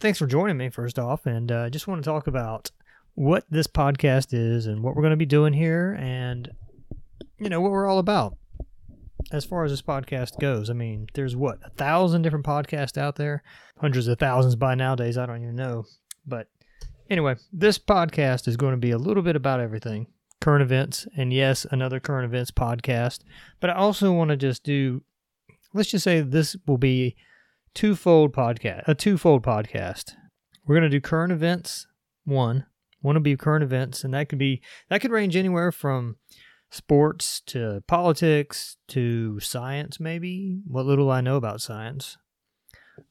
thanks for joining me, first off. And I uh, just want to talk about what this podcast is and what we're going to be doing here and, you know, what we're all about as far as this podcast goes. I mean, there's what, a thousand different podcasts out there, hundreds of thousands by nowadays. I don't even know. But anyway, this podcast is going to be a little bit about everything current events, and yes, another current events podcast. But I also want to just do, let's just say this will be twofold podcast, a twofold podcast. We're going to do current events one. One will be current events, and that could be that could range anywhere from sports to politics to science, maybe. What little I know about science,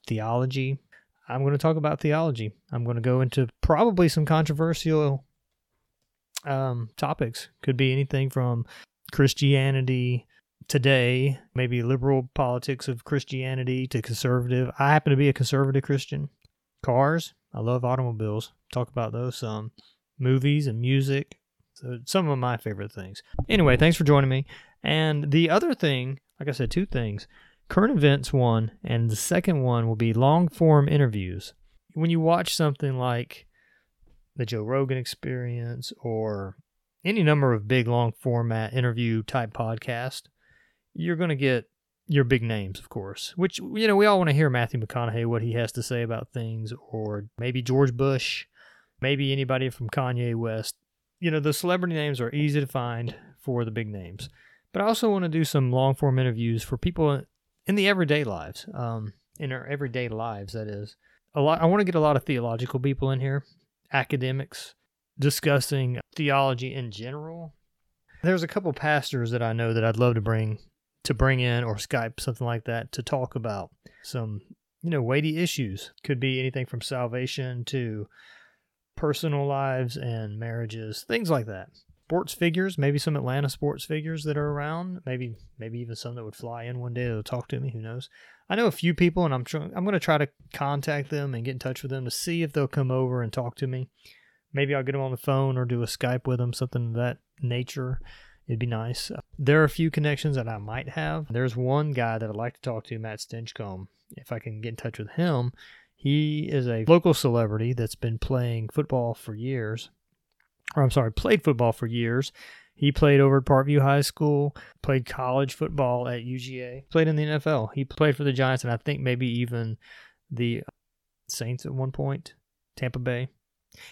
theology. I'm going to talk about theology. I'm going to go into probably some controversial um, topics. Could be anything from Christianity today, maybe liberal politics of Christianity to conservative. I happen to be a conservative Christian. Cars, I love automobiles. Talk about those some. Movies and music. So some of my favorite things. Anyway, thanks for joining me. And the other thing, like I said, two things. Current events one, and the second one will be long form interviews. When you watch something like the Joe Rogan experience or any number of big long format interview type podcast, you're going to get your big names, of course, which, you know, we all want to hear Matthew McConaughey, what he has to say about things, or maybe George Bush, maybe anybody from Kanye West. You know, the celebrity names are easy to find for the big names. But I also want to do some long form interviews for people in the everyday lives, um, in our everyday lives, that is. A lot. I want to get a lot of theological people in here, academics, discussing theology in general. There's a couple pastors that I know that I'd love to bring to bring in or Skype something like that to talk about some you know weighty issues. Could be anything from salvation to personal lives and marriages, things like that. Sports figures, maybe some Atlanta sports figures that are around, maybe maybe even some that would fly in one day to talk to me. Who knows? I know a few people, and I'm tr- I'm going to try to contact them and get in touch with them to see if they'll come over and talk to me. Maybe I'll get them on the phone or do a Skype with them, something of that nature. It'd be nice. There are a few connections that I might have. There's one guy that I'd like to talk to, Matt Stinchcomb. If I can get in touch with him, he is a local celebrity that's been playing football for years. Or I'm sorry, played football for years. He played over at Parkview High School, played college football at UGA, played in the NFL. He played for the Giants and I think maybe even the Saints at one point, Tampa Bay.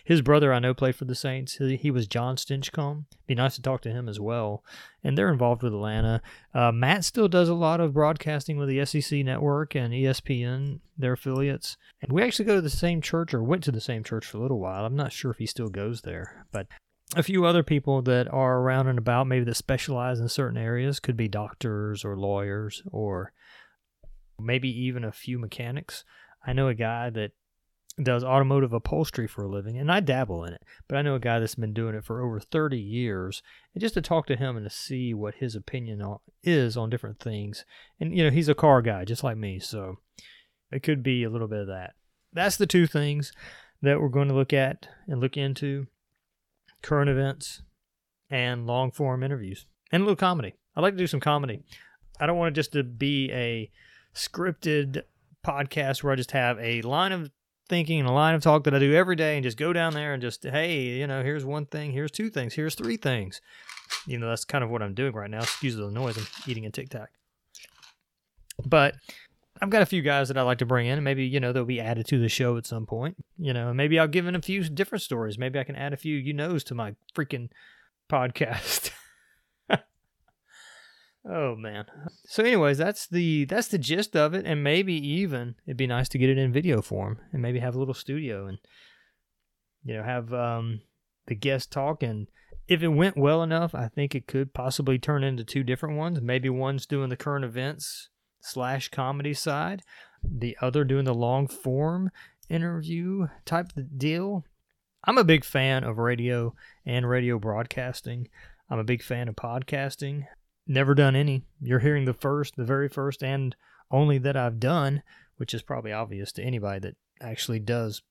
His brother, I know, played for the Saints. He, he was Jon Stinchcomb. Be nice to talk to him as well. And they're involved with Atlanta. Uh, Matt still does a lot of broadcasting with the SEC network and ESPN, their affiliates. And we actually go to the same church or went to the same church for a little while. I'm not sure if he still goes there, but a few other people that are around and about, maybe that specialize in certain areas, could be doctors or lawyers or maybe even a few mechanics. I know a guy that does automotive upholstery for a living, and I dabble in it. But I know a guy that's been doing it for over 30 years, and just to talk to him and to see what his opinion is on different things. And, you know, he's a car guy just like me, so it could be a little bit of that. That's the two things that we're going to look at and look into current events and long form interviews and a little comedy. I like to do some comedy. I don't want it just to be a scripted podcast where I just have a line of thinking and a line of talk that I do every day and just go down there and just, hey, you know, here's one thing, here's two things, here's three things. You know, that's kind of what I'm doing right now. Excuse the noise, I'm eating a Tic Tac. But I've got a few guys that I like to bring in, and maybe, you know, they'll be added to the show at some point. You know, maybe I'll give in a few different stories. Maybe I can add a few you knows to my freaking podcast. Oh man. So anyways, that's the that's the gist of it and maybe even it'd be nice to get it in video form and maybe have a little studio and you know have um the guest talk and if it went well enough, I think it could possibly turn into two different ones. Maybe one's doing the current events slash comedy side, the other doing the long form interview type deal. I'm a big fan of radio and radio broadcasting. I'm a big fan of podcasting. Never done any. You're hearing the first, the very first, and only that I've done, which is probably obvious to anybody that actually does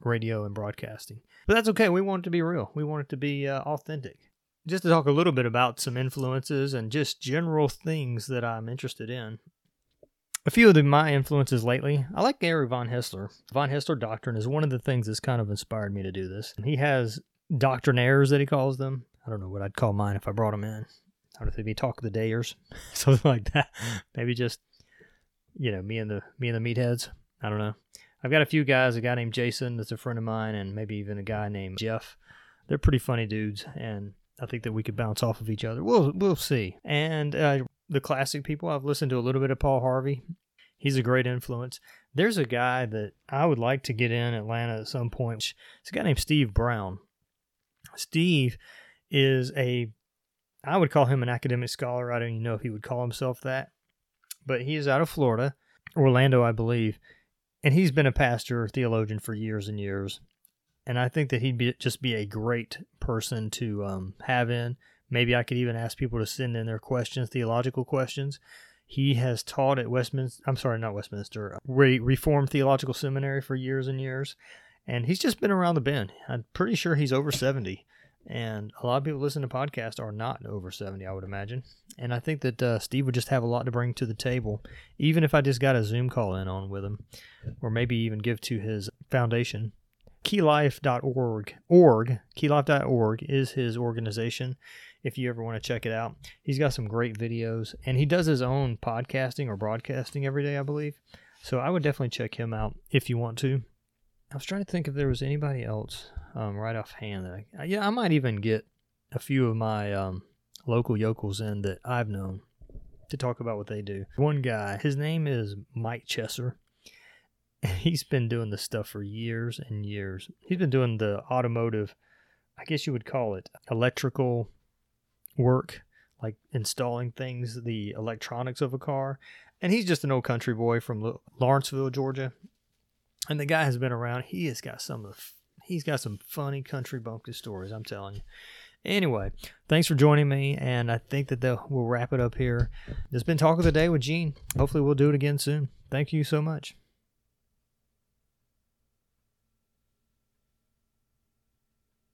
radio and broadcasting. But that's okay. We want it to be real. We want it to be uh, authentic. Just to talk a little bit about some influences and just general things that I'm interested in. a few of the, my influences lately. I like Gary Von Haessler. Von Hessler doctrine is one of the things that's kind of inspired me to do this. He has doctrinaires that he calls them. I don't know what I'd call mine if I brought them in. I don't know if they'd be talk of the dayers, something like that. Maybe just you know me and the me and the meatheads. I don't know. I've got a few guys. A guy named Jason that's a friend of mine, and maybe even a guy named Jeff. They're pretty funny dudes, and I think that we could bounce off of each other. We'll we'll see. And uh, the classic people, I've listened to a little bit of Paul Harvey. He's a great influence. There's a guy that I would like to get in Atlanta at some point. It's a guy named Steve Brown. Steve is a, I would call him an academic scholar. I don't even know if he would call himself that, but he is out of Florida, Orlando, I believe, and he's been a pastor, theologian for years and years. And I think that he'd be just be a great person to um, have in. Maybe I could even ask people to send in their questions, theological questions. He has taught at Westminster, I'm sorry, not Westminster, Re- Reformed Theological Seminary for years and years. And he's just been around the bend. I'm pretty sure he's over 70. And a lot of people listen to podcasts are not over 70, I would imagine. And I think that uh, Steve would just have a lot to bring to the table, even if I just got a Zoom call in on with him, or maybe even give to his foundation. KeyLife.org, org, KeyLife.org is his organization. If you ever want to check it out, he's got some great videos, and he does his own podcasting or broadcasting every day, I believe. So I would definitely check him out if you want to. I was trying to think if there was anybody else um, right offhand. I, yeah, I might even get a few of my um, local yokels in that I've known to talk about what they do. One guy, his name is Mike Chesser. He's been doing this stuff for years and years. He's been doing the automotive, I guess you would call it electrical work, like installing things, the electronics of a car. And he's just an old country boy from Lawrenceville, Georgia. And the guy has been around. He has got some of he's got some funny country bumpkin stories, I'm telling you. Anyway, thanks for joining me, and I think that we'll wrap it up here. It's been Talk of the Day with Gene. Hopefully, we'll do it again soon. Thank you so much.